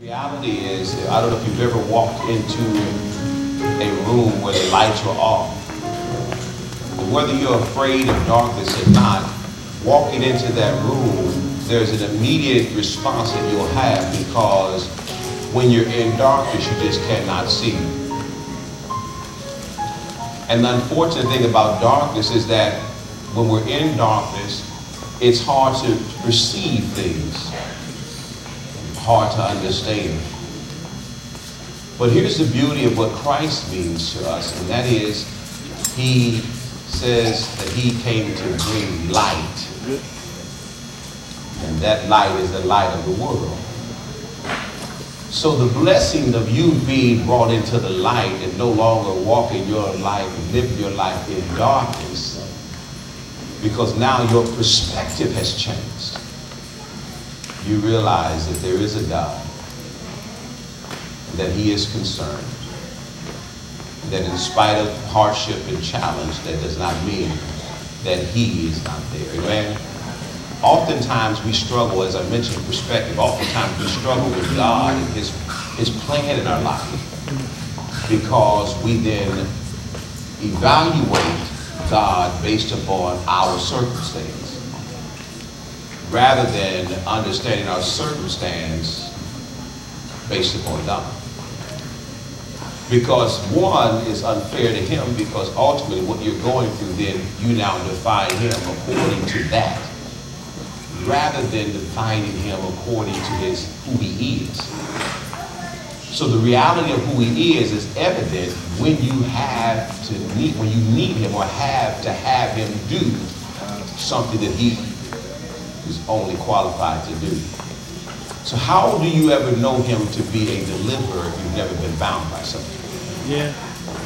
Reality is, I don't know if you've ever walked into a room where the lights are off. Whether you're afraid of darkness or not, walking into that room, there's an immediate response that you'll have because when you're in darkness, you just cannot see. And the unfortunate thing about darkness is that when we're in darkness, it's hard to perceive things, hard to understand. But here's the beauty of what Christ means to us, and that is, he says that he came to bring light. And that light is the light of the world. So the blessing of you being brought into the light and no longer walking your life living your life in darkness, because now your perspective has changed. You realize that there is a God, that he is concerned, that in spite of hardship and challenge, that does not mean that he is not there. Amen? Oftentimes we struggle, as I mentioned, perspective. Oftentimes we struggle with God and his, his plan in our life because we then evaluate God based upon our circumstance rather than understanding our circumstance based upon God. Because one is unfair to him because ultimately what you're going through, then you now define him according to that rather than defining him according to his who he is. So the reality of who he is is evident when you have to need when you need him or have to have him do something that he is only qualified to do. So how do you ever know him to be a deliverer if you've never been bound by something? Yeah,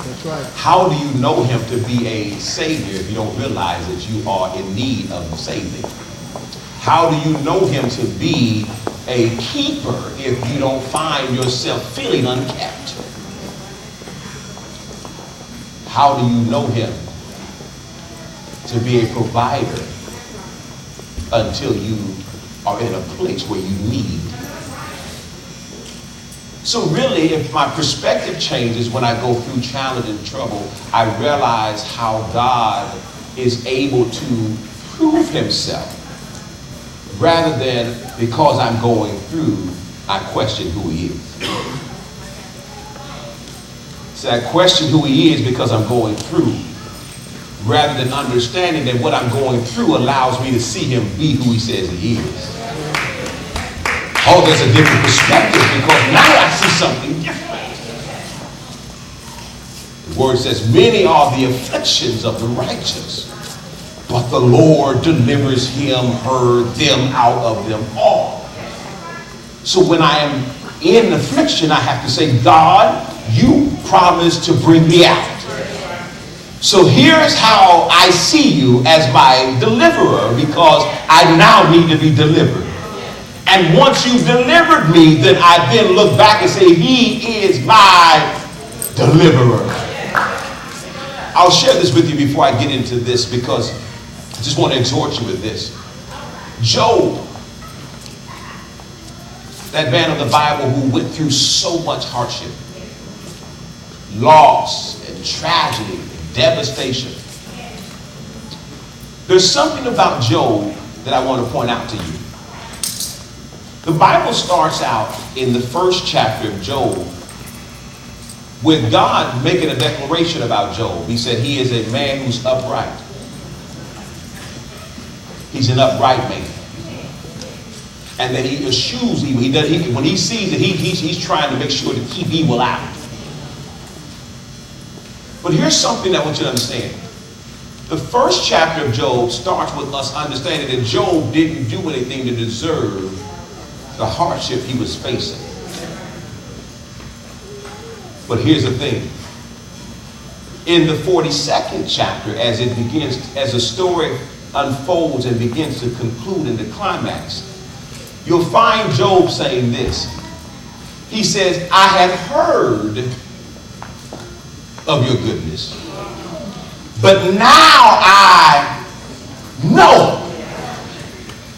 that's right. How do you know him to be a savior if you don't realize that you are in need of saving? How do you know him to be a keeper if you don't find yourself feeling unkept? How do you know him to be a provider until you are in a place where you need? So really, if my perspective changes when I go through challenge and trouble, I realize how God is able to prove himself rather than because I'm going through, I question who he is. So I question who he is because I'm going through, rather than understanding that what I'm going through allows me to see him be who he says he is. Oh, there's a different perspective because now I see something different. The word says, many are the afflictions of the righteous but the Lord delivers him, her, them out of them all. So when I am in affliction, I have to say, God, you promised to bring me out. So here's how I see you as my deliverer because I now need to be delivered. And once you've delivered me, then I then look back and say, He is my deliverer. I'll share this with you before I get into this because I just want to exhort you with this. Job, that man of the Bible who went through so much hardship, loss, and tragedy, devastation. There's something about Job that I want to point out to you. The Bible starts out in the first chapter of Job with God making a declaration about Job. He said he is a man who's upright. He's an upright man. And that he eschews evil. He does, he, when he sees it, he, he's, he's trying to make sure to keep evil out. But here's something I want you to understand. The first chapter of Job starts with us understanding that Job didn't do anything to deserve the hardship he was facing. But here's the thing. In the 42nd chapter, as it begins, as the story unfolds and begins to conclude in the climax, you'll find Job saying this. He says, I had heard of your goodness, but now I know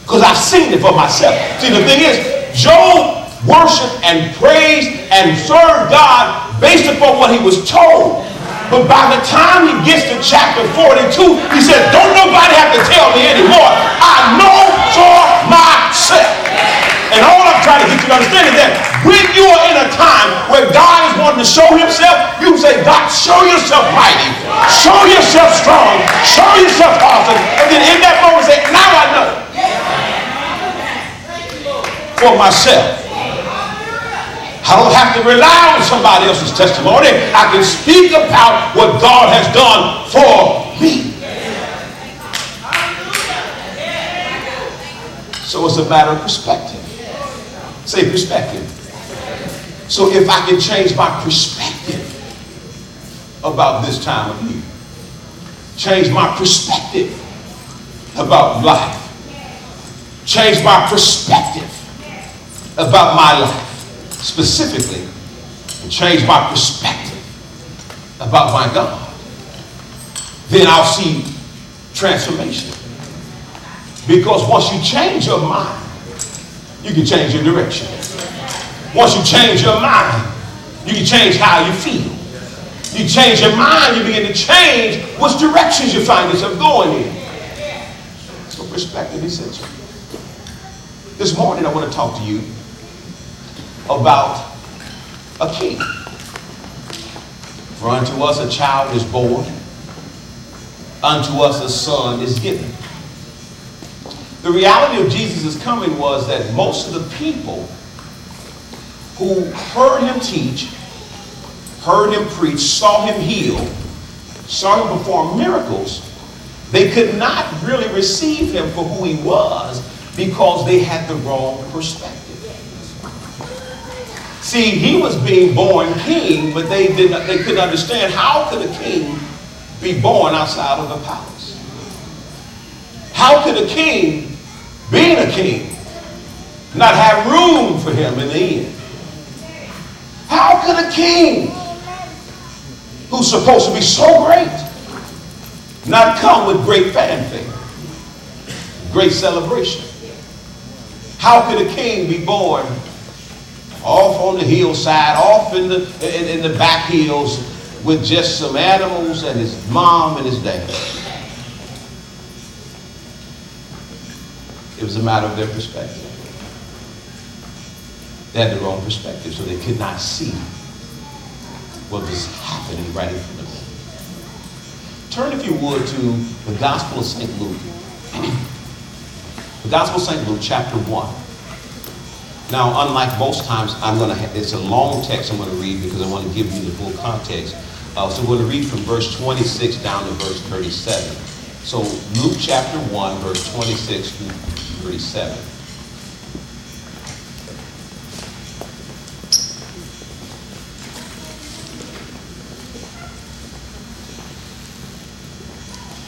because I've seen it for myself. See, the thing is, Job worshiped and praised and served God based upon what he was told. But by the time he gets to chapter 42, he says, Don't nobody have to tell me anymore. I know for myself. And all I'm trying to get you to understand is that when you are in a time where God is wanting to show you say, God, show yourself mighty. Show yourself strong. Show yourself awesome. And then in that moment say, now I know. For myself. I don't have to rely on somebody else's testimony. I can speak about what God has done for me. So it's a matter of perspective. Say perspective. So if I can change my perspective about this time of year, change my perspective about life, change my perspective about my life specifically and change my perspective about my God, then I'll see transformation. Because once you change your mind, you can change your direction. Once you change your mind, you can change how you feel. You change your mind, you begin to change which directions you find yourself going in. So perspective essential. This morning I want to talk to you about a king. For unto us a child is born, unto us a son is given. The reality of Jesus' coming was that most of the people who heard him teach, heard him preach, saw him heal, saw him perform miracles, they could not really receive him for who he was because they had the wrong perspective. See, he was being born king, but they did not, they couldn't understand how could a king be born outside of the palace? How could a king, being a king, not have room for him in the end? How could a king who's supposed to be so great not come with great fanfare, great celebration? How could a king be born off on the hillside, off in the, in, in the back hills with just some animals and his mom and his dad. It was a matter of their perspective. They had the wrong perspective, so they could not see what was happening right in front of them. Turn, if you would, to the Gospel of St. Luke. the Gospel of St. Luke, chapter 1. Now, unlike most times, I'm going to, it's a long text I'm going to read because I want to give you the full context. Uh, so we're going to read from verse 26 down to verse 37. So Luke chapter 1, verse 26 through 37.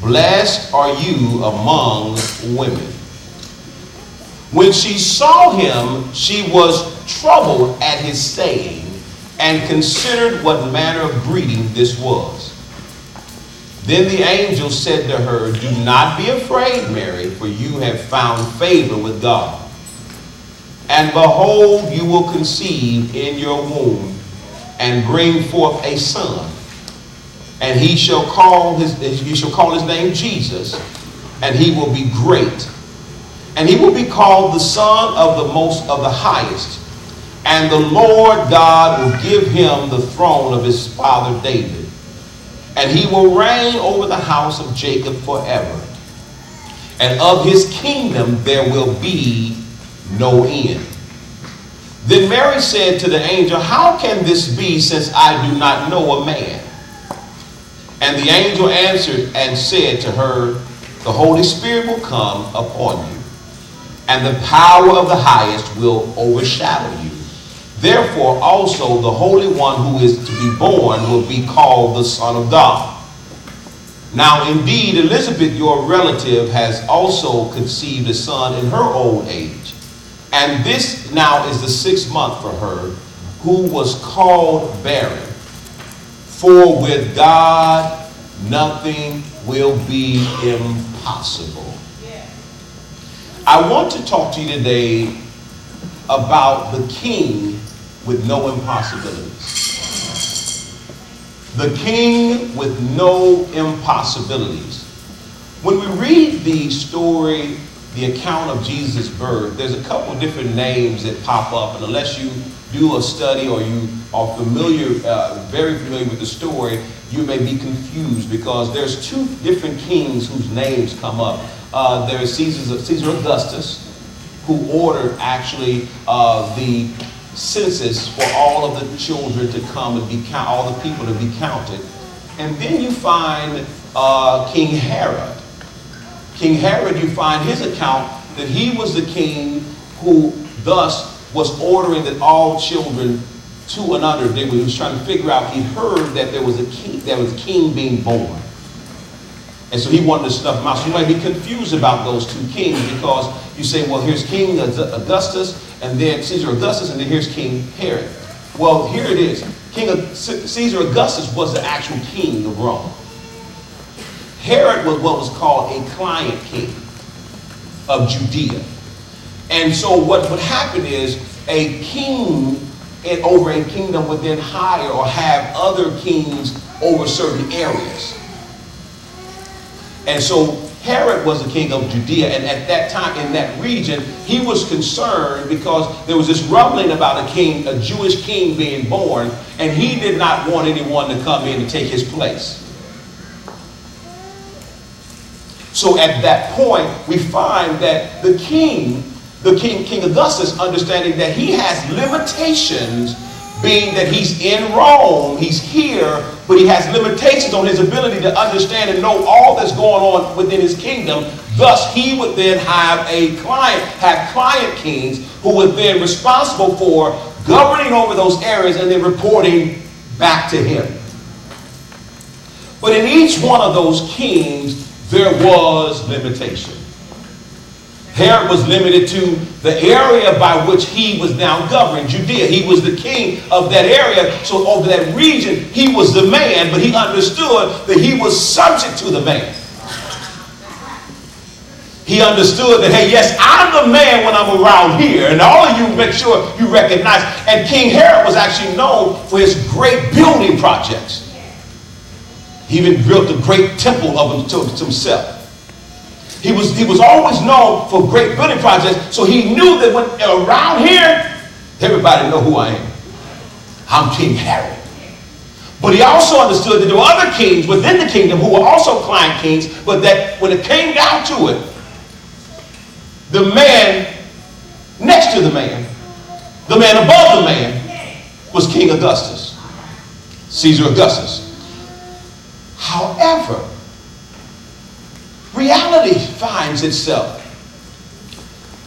Blessed are you among women. When she saw him, she was troubled at his saying and considered what manner of greeting this was. Then the angel said to her, Do not be afraid, Mary, for you have found favor with God. And behold, you will conceive in your womb and bring forth a son. And he shall call his, you shall call his name Jesus, and he will be great and he will be called the Son of the Most of the Highest. And the Lord God will give him the throne of his father David. And he will reign over the house of Jacob forever. And of his kingdom there will be no end. Then Mary said to the angel, How can this be since I do not know a man? And the angel answered and said to her, The Holy Spirit will come upon you and the power of the highest will overshadow you. Therefore, also the Holy One who is to be born will be called the Son of God. Now, indeed, Elizabeth, your relative, has also conceived a son in her old age. And this now is the sixth month for her, who was called barren. For with God, nothing will be impossible. I want to talk to you today about the king with no impossibilities. The king with no impossibilities. When we read the story, the account of Jesus' birth, there's a couple different names that pop up, and unless you do a study or you are familiar, uh, very familiar with the story, you may be confused because there's two different kings whose names come up. Uh, there's Caesar, Caesar Augustus, who ordered actually uh, the census for all of the children to come and be count, all the people to be counted. And then you find uh, King Herod. King Herod, you find his account that he was the king who thus was ordering that all children under did. He was trying to figure out. He heard that there was a king, there was a king being born. And so he wanted to stuff them out. So you might be confused about those two kings because you say, well, here's King Augustus, and then Caesar Augustus, and then here's King Herod. Well, here it is. King Caesar Augustus was the actual king of Rome. Herod was what was called a client king of Judea. And so what would happen is a king and over a kingdom would then hire or have other kings over certain areas. And so Herod was the king of Judea, and at that time in that region, he was concerned because there was this rumbling about a king, a Jewish king being born, and he did not want anyone to come in and take his place. So at that point, we find that the king, the king, King Augustus, understanding that he has limitations being that he's in Rome, he's here, but he has limitations on his ability to understand and know all that's going on within his kingdom. Thus, he would then have a client, have client kings who would then responsible for governing over those areas and then reporting back to him. But in each one of those kings, there was limitation. Herod was limited to the area by which he was now governing Judea. He was the king of that area. So over that region, he was the man, but he understood that he was subject to the man. He understood that, hey, yes, I'm the man when I'm around here. And all of you make sure you recognize. And King Herod was actually known for his great building projects. He even built a great temple of himself. He was, he was always known for great building projects, so he knew that when around here, everybody know who I am. I'm King Harry. But he also understood that there were other kings within the kingdom who were also client kings, but that when it came down to it, the man next to the man, the man above the man, was King Augustus, Caesar Augustus. However, reality finds itself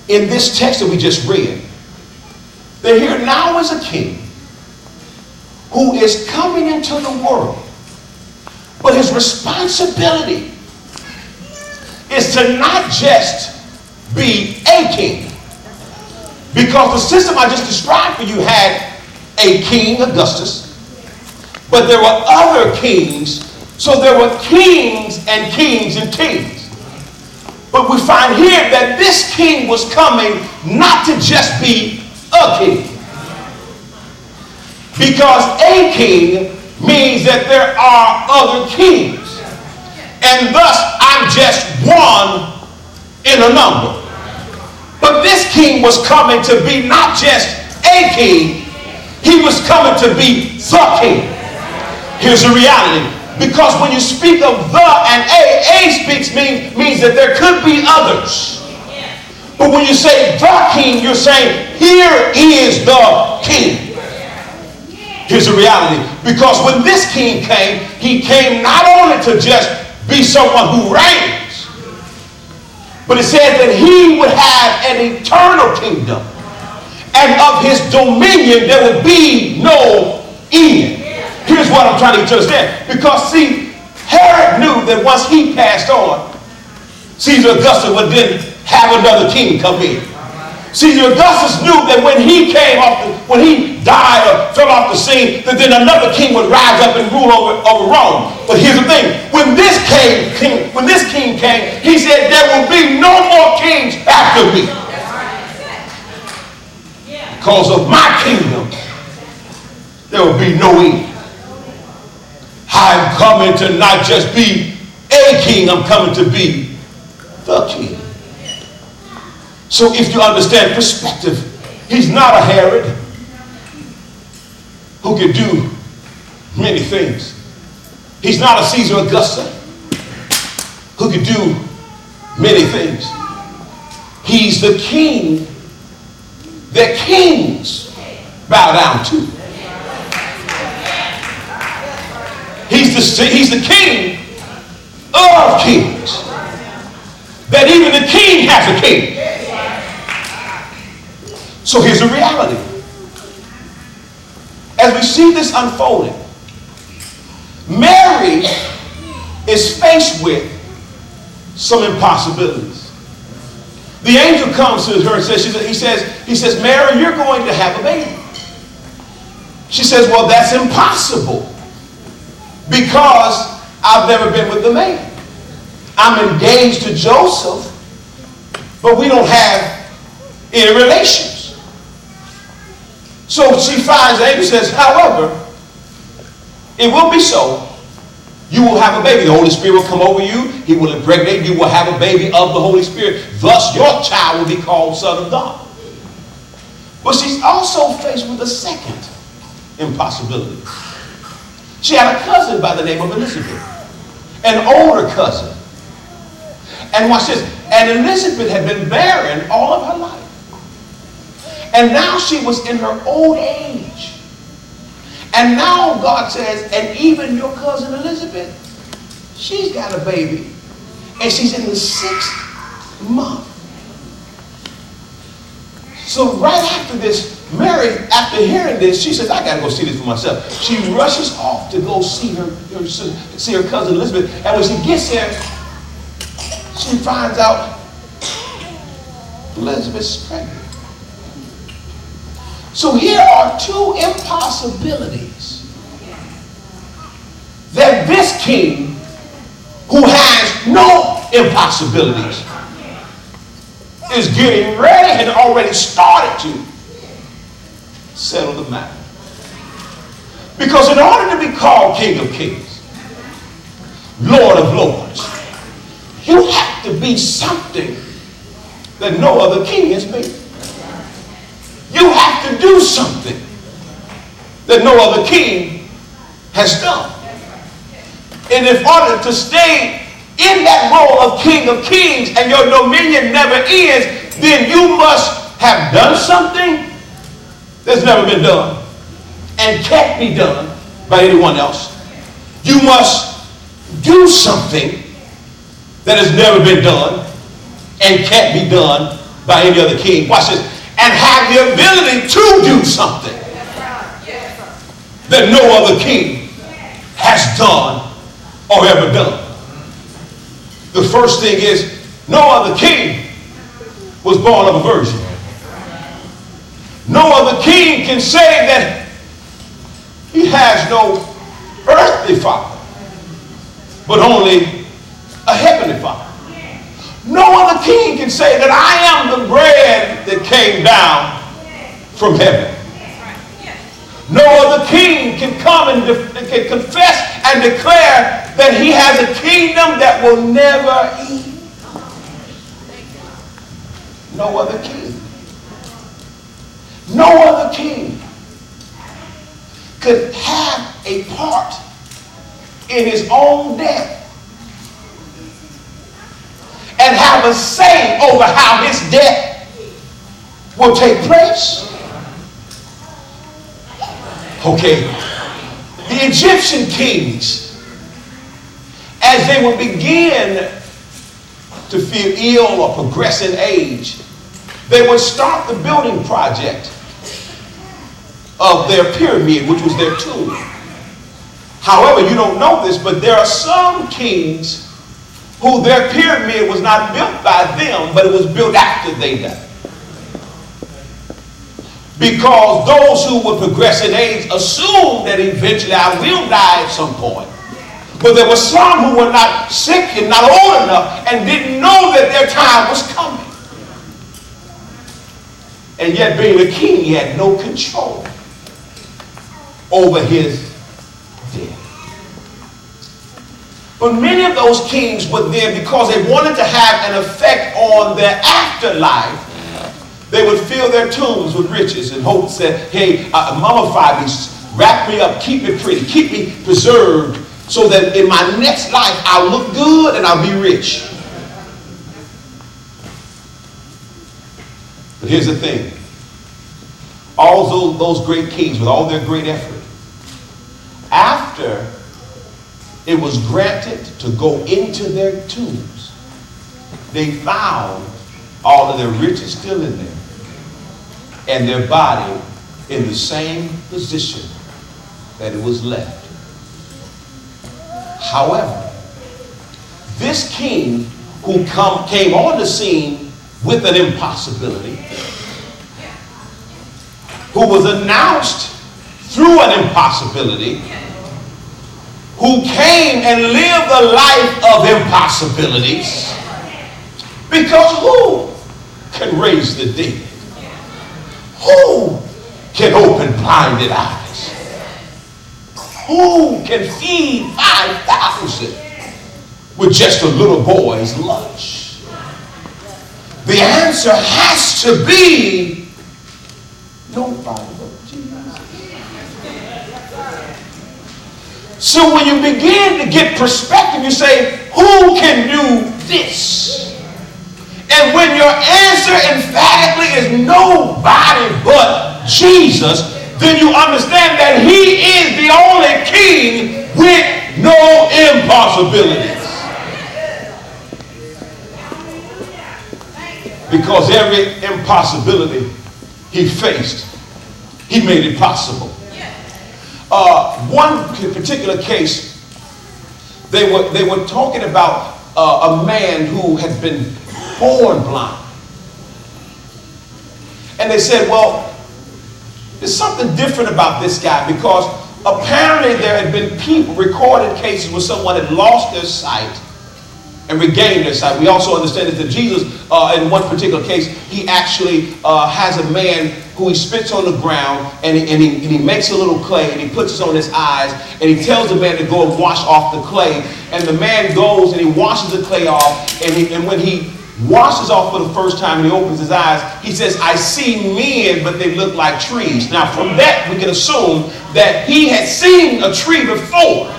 in this text that we just read. That here now is a king who is coming into the world, but his responsibility is to not just be a king. Because the system I just described for you had a king, Augustus, but there were other kings. So there were kings and kings and kings. But we find here that this king was coming not to just be a king. Because a king means that there are other kings. And thus, I'm just one in a number. But this king was coming to be not just a king, he was coming to be the king. Here's the reality because when you speak of the and a, a speaks means, means that there could be others. But when you say the king, you're saying, here is the king. Here's the reality. Because when this king came, he came not only to just be someone who reigns, But it says that he would have an eternal kingdom. And of his dominion there would be no end. Here's what I'm trying to get you to understand. Because see, Herod knew that once he passed on, Caesar Augustus would then have another king come in. Caesar Augustus knew that when he came off, the, when he died or fell off the scene, that then another king would rise up and rule over, over Rome. But here's the thing: when this king, king, when this king came, he said, "There will be no more kings after me, because of my kingdom, there will be no end." I'm coming to not just be a king; I'm coming to be the king. So if you understand perspective, he's not a Herod who could do many things. He's not a Caesar Augusta who could do many things. He's the king that kings bow down to. He's the, he's the king of kings. That even the king has a king. So here's the reality. As we see this unfolding, Mary is faced with some impossibilities. The angel comes to her and says, he says, he says, Mary, you're going to have a baby. She says, well, that's impossible because I've never been with the man. I'm engaged to Joseph, but we don't have any relations. So she finds angel says, however, it will be so. You will have a baby. The Holy Spirit will come over you. He will impregnate. You will have a baby of the Holy Spirit. Thus, your child will be called Son of God. But she's also faced with a second impossibility. She had a cousin by the name of Elizabeth, an older cousin. And watch this. And Elizabeth had been barren all of her life. And now she was in her old age. And now God says, and even your cousin Elizabeth, she's got a baby. And she's in the sixth month. So right after this, Mary, after hearing this, she says, I got to go see this for myself. She rushes off to go see her, her, see her cousin Elizabeth. And when she gets there, she finds out Elizabeth's pregnant. So here are two impossibilities that this king, who has no impossibilities, is getting ready and already started to settle the matter. Because in order to be called King of Kings, Lord of Lords, you have to be something that no other king has been. You have to do something that no other king has done. And in order to stay in that role of King of Kings and your dominion never ends, then you must have done something that's never been done and can't be done by anyone else. You must do something that has never been done and can't be done by any other king. Watch this and have the ability to do something that no other king has done or ever done. The first thing is no other king was born of a virgin. No other king can say that he has no earthly father, but only a heavenly father. No other king can say that I am the bread that came down from heaven. No other king can come and can confess and declare that he has a kingdom that will never end. No other king. No other king could have a part in his own death and have a say over how his death will take place? Okay. The Egyptian kings, as they would begin to feel ill or progress in age, they would start the building project of their pyramid, which was their tomb. However, you don't know this, but there are some kings who their pyramid was not built by them, but it was built after they died. Because those who would progress in age assumed that eventually I will die at some point. But there were some who were not sick and not old enough and didn't know that their time was coming. And yet, being a king, he had no control over his death. But many of those kings were there because they wanted to have an effect on their afterlife they would fill their tombs with riches and hopes that, hey, uh, mummify me, wrap me up, keep me pretty, keep me preserved so that in my next life I'll look good and I'll be rich. But here's the thing. All those, those great kings with all their great effort, after it was granted to go into their tombs, they found all of their riches still in there and their body in the same position that it was left. However, this king who come, came on the scene with an impossibility, who was announced through an impossibility, who came and lived a life of impossibilities, because who can raise the dead? Who can open blinded eyes? Who can feed 5,000 with just a little boy's lunch? The answer has to be nobody but Jesus. So when you begin to get perspective, you say, who can do this? And when your answer emphatically is nobody but Jesus, then you understand that he is the only king with no impossibilities. Because every impossibility he faced, he made it possible. Uh, one particular case, they were, they were talking about uh, a man who had been born blind. And they said, well, there's something different about this guy because apparently there had been people, recorded cases where someone had lost their sight and regained their sight. We also understand that Jesus, uh, in one particular case, he actually uh, has a man who he spits on the ground and he, and, he, and he makes a little clay and he puts it on his eyes and he tells the man to go and wash off the clay. And the man goes and he washes the clay off and, he, and when he washes off for the first time and he opens his eyes, he says, I see men, but they look like trees. Now, from that, we can assume that he had seen a tree before.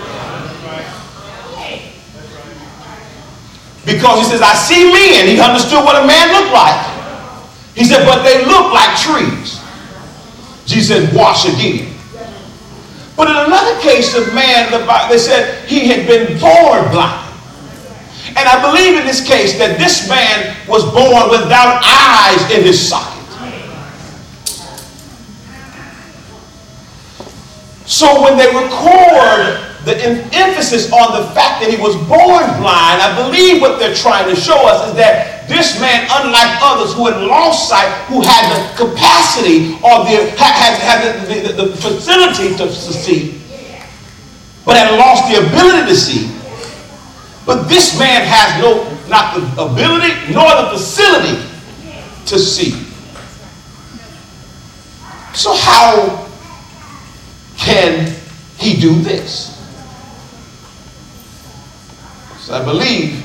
Because he says, I see men. He understood what a man looked like. He said, but they look like trees. Jesus said, wash again. But in another case of man, they said he had been born blind. And I believe in this case that this man was born without eyes in his socket. So when they record the emphasis on the fact that he was born blind, I believe what they're trying to show us is that this man, unlike others who had lost sight, who had the capacity or the had, had the, the, the facility to see, but had lost the ability to see, but this man has no, not the ability nor the facility to see. So how can he do this? So I believe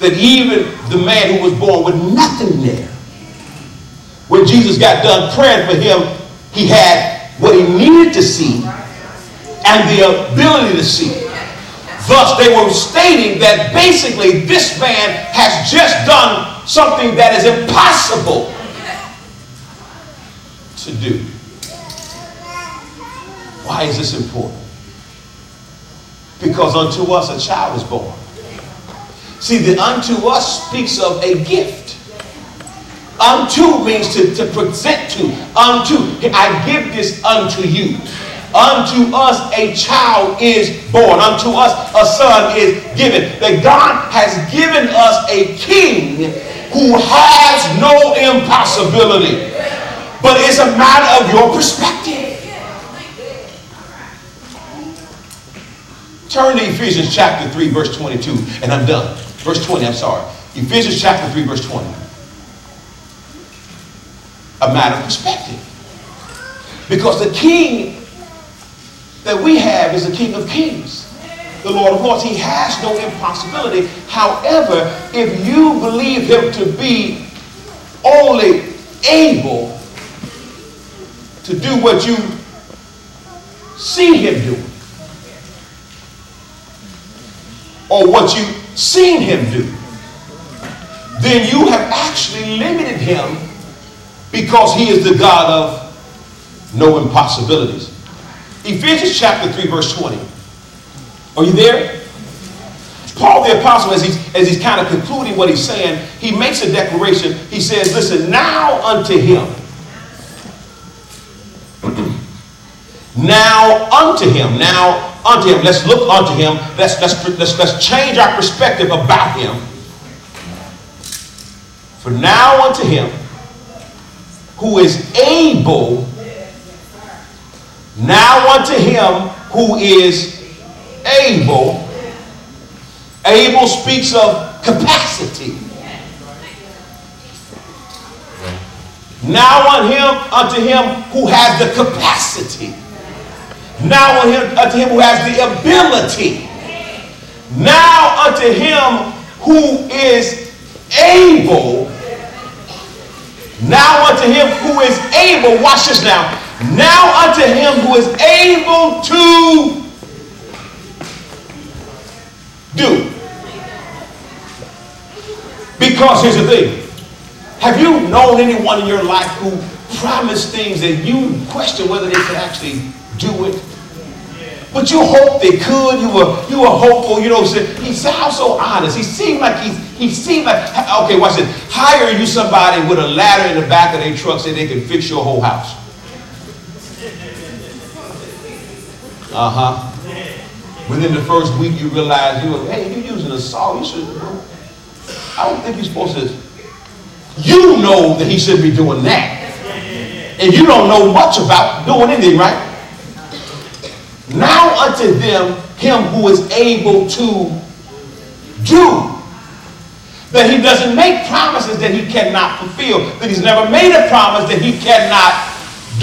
that even the man who was born with nothing there, when Jesus got done praying for him, he had what he needed to see and the ability to see. Thus, they were stating that basically this man has just done something that is impossible to do. Why is this important? Because unto us a child is born. See, the unto us speaks of a gift. Unto means to, to present to. Unto. I give this unto you. Unto us a child is born. Unto us a son is given. That God has given us a king who has no impossibility. But it's a matter of your perspective. Turn to Ephesians chapter 3, verse 22, and I'm done. Verse 20, I'm sorry. Ephesians chapter 3, verse 20. A matter of perspective. Because the king that we have is the King of Kings, the Lord of Lords. He has no impossibility. However, if you believe him to be only able to do what you see him do, or what you've seen him do, then you have actually limited him because he is the God of no impossibilities. Ephesians chapter 3, verse 20. Are you there? Paul the apostle, as he's, as he's kind of concluding what he's saying, he makes a declaration. He says, Listen, now unto him. Now unto him. Now unto him. Let's look unto him. Let's, let's, let's, let's change our perspective about him. For now unto him who is able now unto him who is able. Able speaks of capacity. Now on him, unto him who has the capacity. Now unto him who has the ability. Now unto him who is able. Now unto him who is able. Watch this now now unto him who is able to do. Because here's the thing. Have you known anyone in your life who promised things that you question whether they could actually do it? But you hoped they could. You were you were hopeful. You know, he sounds so honest. He seemed like he he seemed like okay. Watch this. Hire you somebody with a ladder in the back of their truck so they can fix your whole house. Uh huh. Within the first week, you realize you, hey, you're using a saw. You should. I don't think you're supposed to. You know that he should be doing that, and you don't know much about doing anything, right? Now unto them, him who is able to do. That he doesn't make promises that he cannot fulfill. That he's never made a promise that he cannot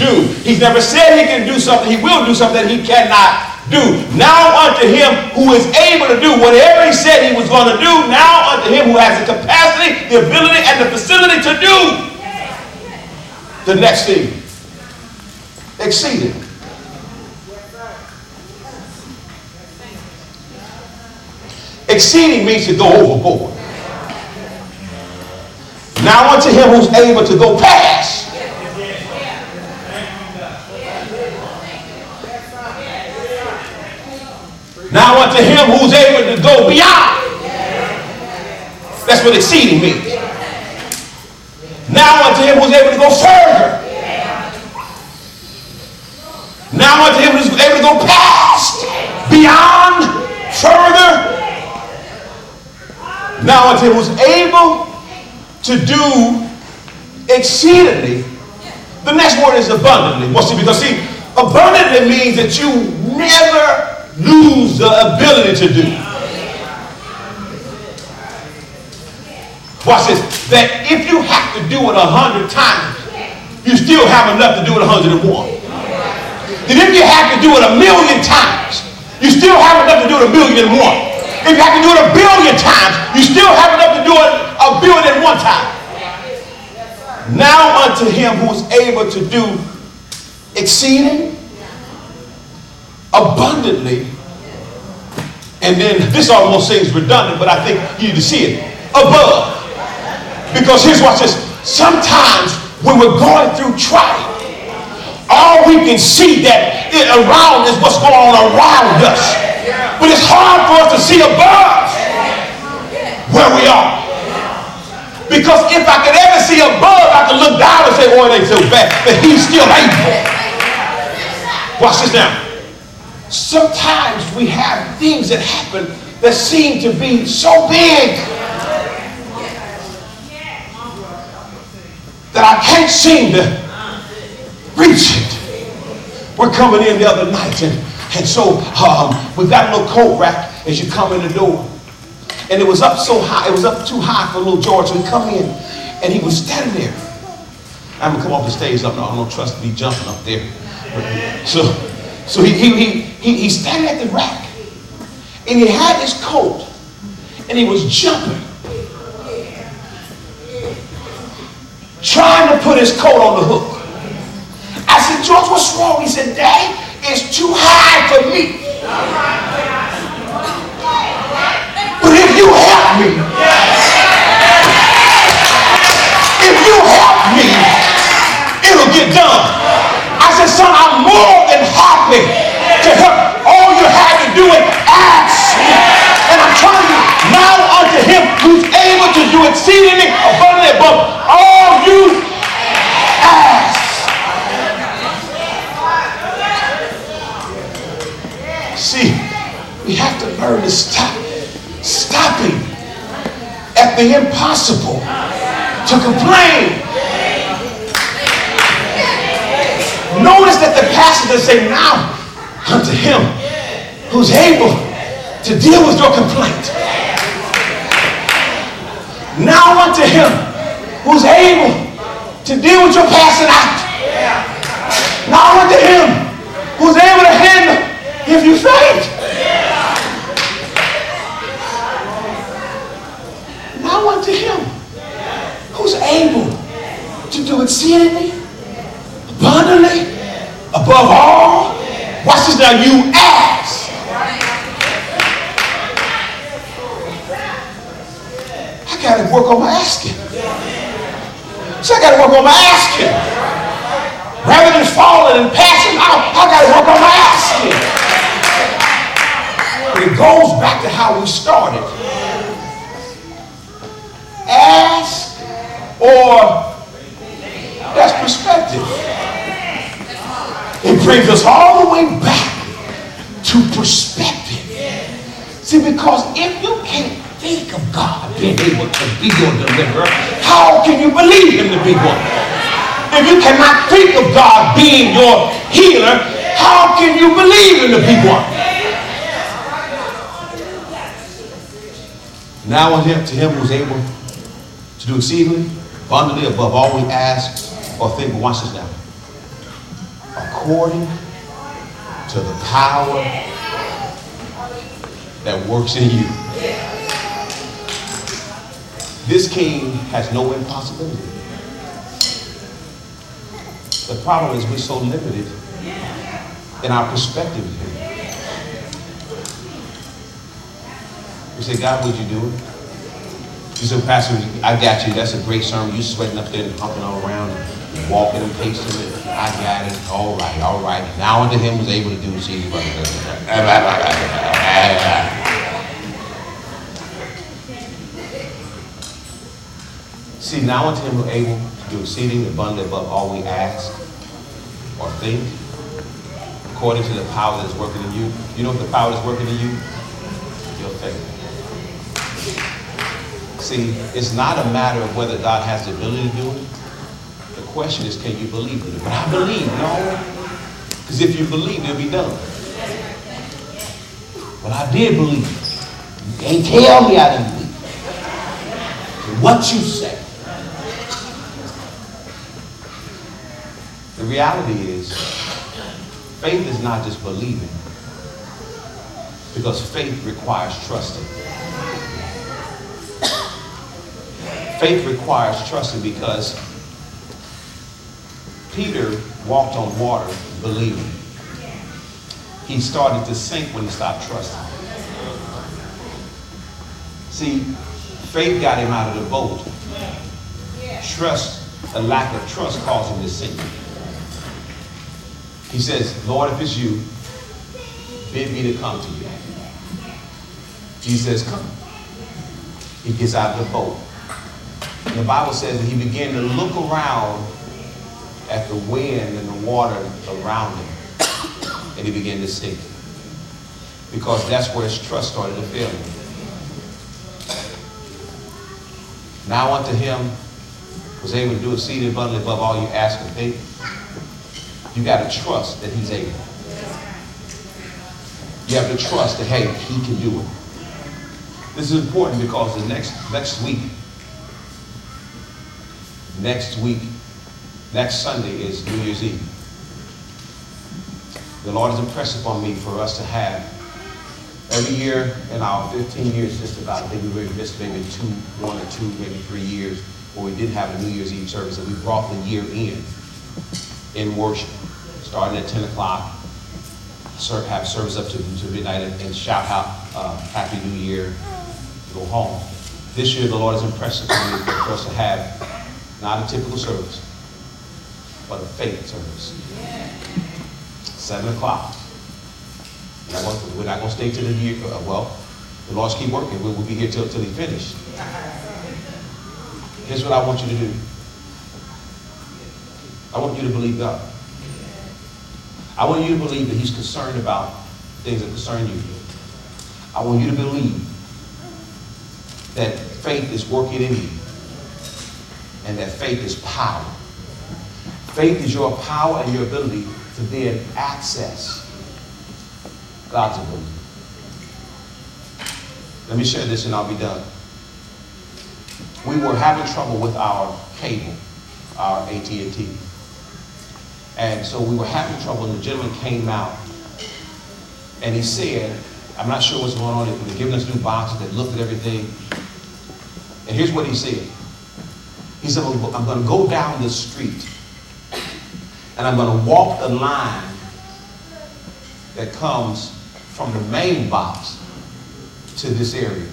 do. He's never said he can do something. He will do something that he cannot do. Now unto him who is able to do whatever he said he was going to do. Now unto him who has the capacity, the ability, and the facility to do the next thing. Exceeding. Exceeding means to go overboard. Now unto him who's able to go past Now unto him who's able to go beyond. That's what exceeding means. Now unto him who's able to go further. Now unto him who's able to go past, beyond, further. Now him who's able to do exceedingly. The next word is abundantly. What's it? Because see, abundantly means that you never lose the ability to do. Watch this. That if you have to do it a hundred times, you still have enough to do it a hundred and one. That if you have to do it a million times, you still have enough to do it a million and one. If you have to do it a billion times, you still have enough to do it a billion one time. Now unto him who is able to do exceeding abundantly. And then this almost seems redundant, but I think you need to see it. Above. Because here's what this. Sometimes when we're going through trial, all we can see that it around is what's going on around us. But it's hard for us to see above where we are. Because if I could ever see above, I could look down and say, oh, it ain't so bad. But he's still able. Watch this now. Sometimes we have things that happen that seem to be so big that I can't seem to reach it. We're coming in the other night, and, and so um, a little coat rack as you come in the door. And it was up so high, it was up too high for little George. He come in, and he was standing there. I'm gonna come off the stage. I don't, I don't trust to jumping up there. So, so he, he, he, he, he's standing at the rack, and he had his coat, and he was jumping. trying to put his coat on the hook. I said, George, what's wrong? He said, Daddy, it's too high for me. But if you help me, if you help me, it'll get done. I said, son, I'm more than happy to help. All you have to do is ask. And I'm telling you, now unto him who's able to do exceedingly abundantly above all you ask. See, learn to stop stopping at the impossible to complain. Notice that the passage say now unto him who's able to deal with your complaint. Now unto him who's able to deal with your passing out. Now unto him who's able to handle if you faint. Unto him who's able to do exceedingly, abundantly, above all. Watch this now, you ask. I gotta work on my asking. So I gotta work on my asking. Rather than falling and passing out, I gotta work on my asking. It goes back to how we started. Ask or that's perspective. It brings us all the way back to perspective. See, because if you can't think of God being able to be your deliverer, how can you believe him to be one? If you cannot think of God being your healer, how can you believe him to be one? Now unto him, to him who's able to do exceedingly, abundantly above all we ask or think. Watch this now. According to the power that works in you. This king has no impossibility. The problem is we're so limited in our perspective. We say, God, would you do it? You said, Pastor, I got you. That's a great sermon. You sweating up there and humping all around and walking and pacing it. I got it. All right, all right. Now unto him was able to do see See, now unto him who able to do exceeding abundantly above all we ask or think, according to the power that is working in you. You know what the power that's working in you? Your faith. See, it's not a matter of whether God has the ability to do it. The question is, can you believe it? But I believe, no. Because if you believe, it'll be done. But I did believe. You can't tell me I didn't believe. What you say. The reality is, faith is not just believing. Because faith requires trusting. Faith requires trusting because Peter walked on water believing. He started to sink when he stopped trusting. See, faith got him out of the boat. Trust, a lack of trust caused him to sink. He says, Lord, if it's you, bid me to come to you. Jesus says, come. he gets out of the boat. The Bible says that he began to look around at the wind and the water around him. And he began to sink. Because that's where his trust started to fail him. Now unto him was able to do exceeding abundantly above all you ask and think. You got to trust that he's able. You have to trust that, hey, he can do it. This is important because the next, next week, next week, next Sunday is New Year's Eve. The Lord has impressed upon me for us to have every year in our 15 years, just about, I think we really missed maybe two, one or two, maybe three years, where we didn't have a New Year's Eve service, and we brought the year in, in worship, starting at 10 o'clock, ser- have service up to, to midnight, and, and shout out uh, Happy New Year, go home. This year, the Lord has impressed upon me for us to have not a typical service, but a faith service. Seven o'clock. We're not gonna- We're not going to stay till the year, uh, well, the Lord's keep working. We'll, we'll be here till, till He finished. Here's what I want you to do. I want you to believe God. I want you to believe that He's concerned about things that concern you. I want you to believe that faith is working in you and that faith is power. Faith is your power and your ability to then access God's ability. Let me share this and I'll be done. We were having trouble with our cable, our AT&T. And so we were having trouble and the gentleman came out and he said, I'm not sure what's going on, they're giving us new boxes, they looked at everything. And here's what he said. He said, I'm going to go down the street and I'm going to walk the line that comes from the main box to this area.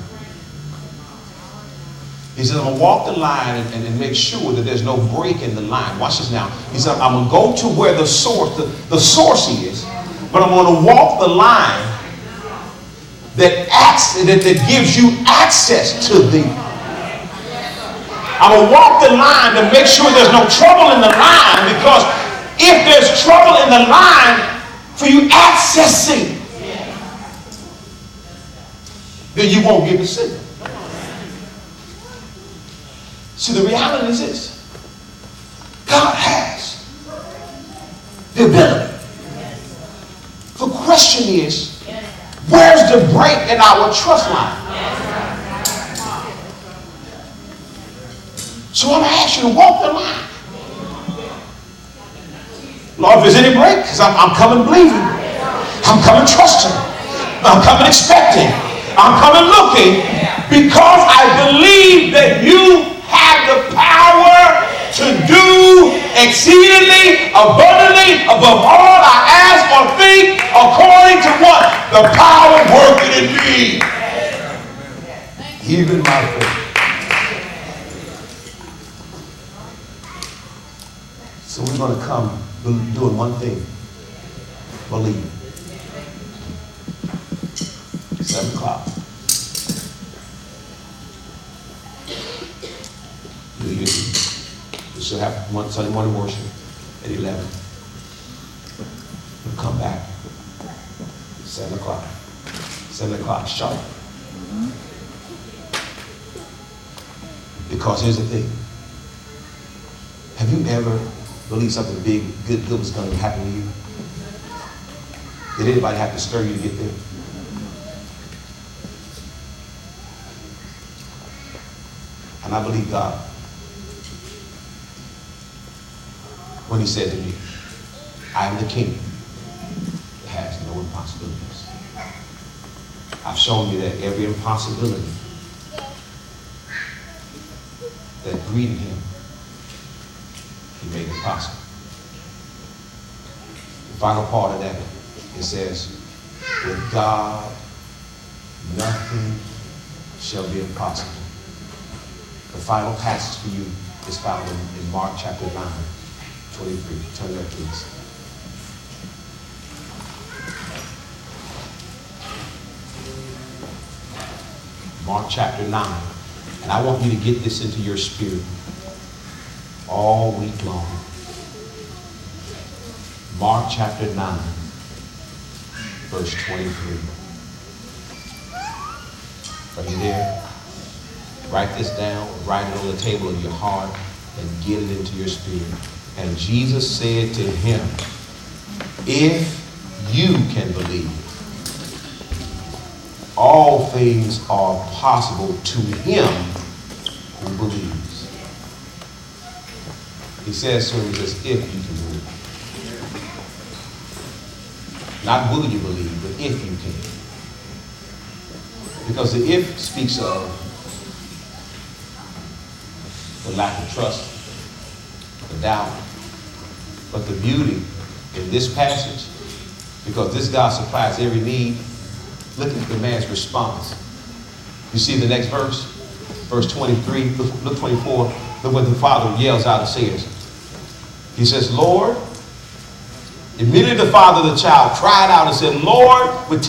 He said, I'm going to walk the line and, and, and make sure that there's no break in the line. Watch this now. He said, I'm going to go to where the source, the, the source is, but I'm going to walk the line that, acts, that, that gives you access to the I'm going to walk the line to make sure there's no trouble in the line because if there's trouble in the line for you accessing, then you won't get the signal. See, the reality is this God has the ability. The question is, where's the break in our trust line? So I'm to ask you to walk the line. Lord, if there's any break, because I'm, I'm coming believing. I'm coming trusting. I'm coming expecting. I'm coming looking because I believe that you have the power to do exceedingly abundantly above all I ask or think according to what? The power working in me. Even my faith. We're going to come doing one thing. Believe. Seven o'clock. New Year's Eve. We still have one Sunday morning worship at 11. We'll come back. Seven o'clock. Seven o'clock sharp. Because here's the thing. Have you ever believed something big, good, good was going to happen to you? Did anybody have to stir you to get there? And I believe God when He said to me, I am the King that has no impossibilities. I've shown you that every impossibility that greeted Him, Possible. The final part of that, it says, with God, nothing shall be impossible. The final passage for you is found in, in Mark chapter 9, 23. Turn there, please. Mark chapter 9, And I want you to get this into your spirit all week long. Mark chapter 9, verse 23. Are you there? Write this down, write it on the table of your heart, and get it into your spirit. And Jesus said to him, If you can believe, all things are possible to him who believes. He says to him, he says, if you can believe. Not will you believe, but if you can. Because the if speaks of the lack of trust, the doubt. But the beauty in this passage, because this God supplies every need, look at the man's response. You see the next verse? Verse 23, look, look 24. Look what the father yells out and says. He says, Lord, immediately the father of the child cried out and said, Lord, with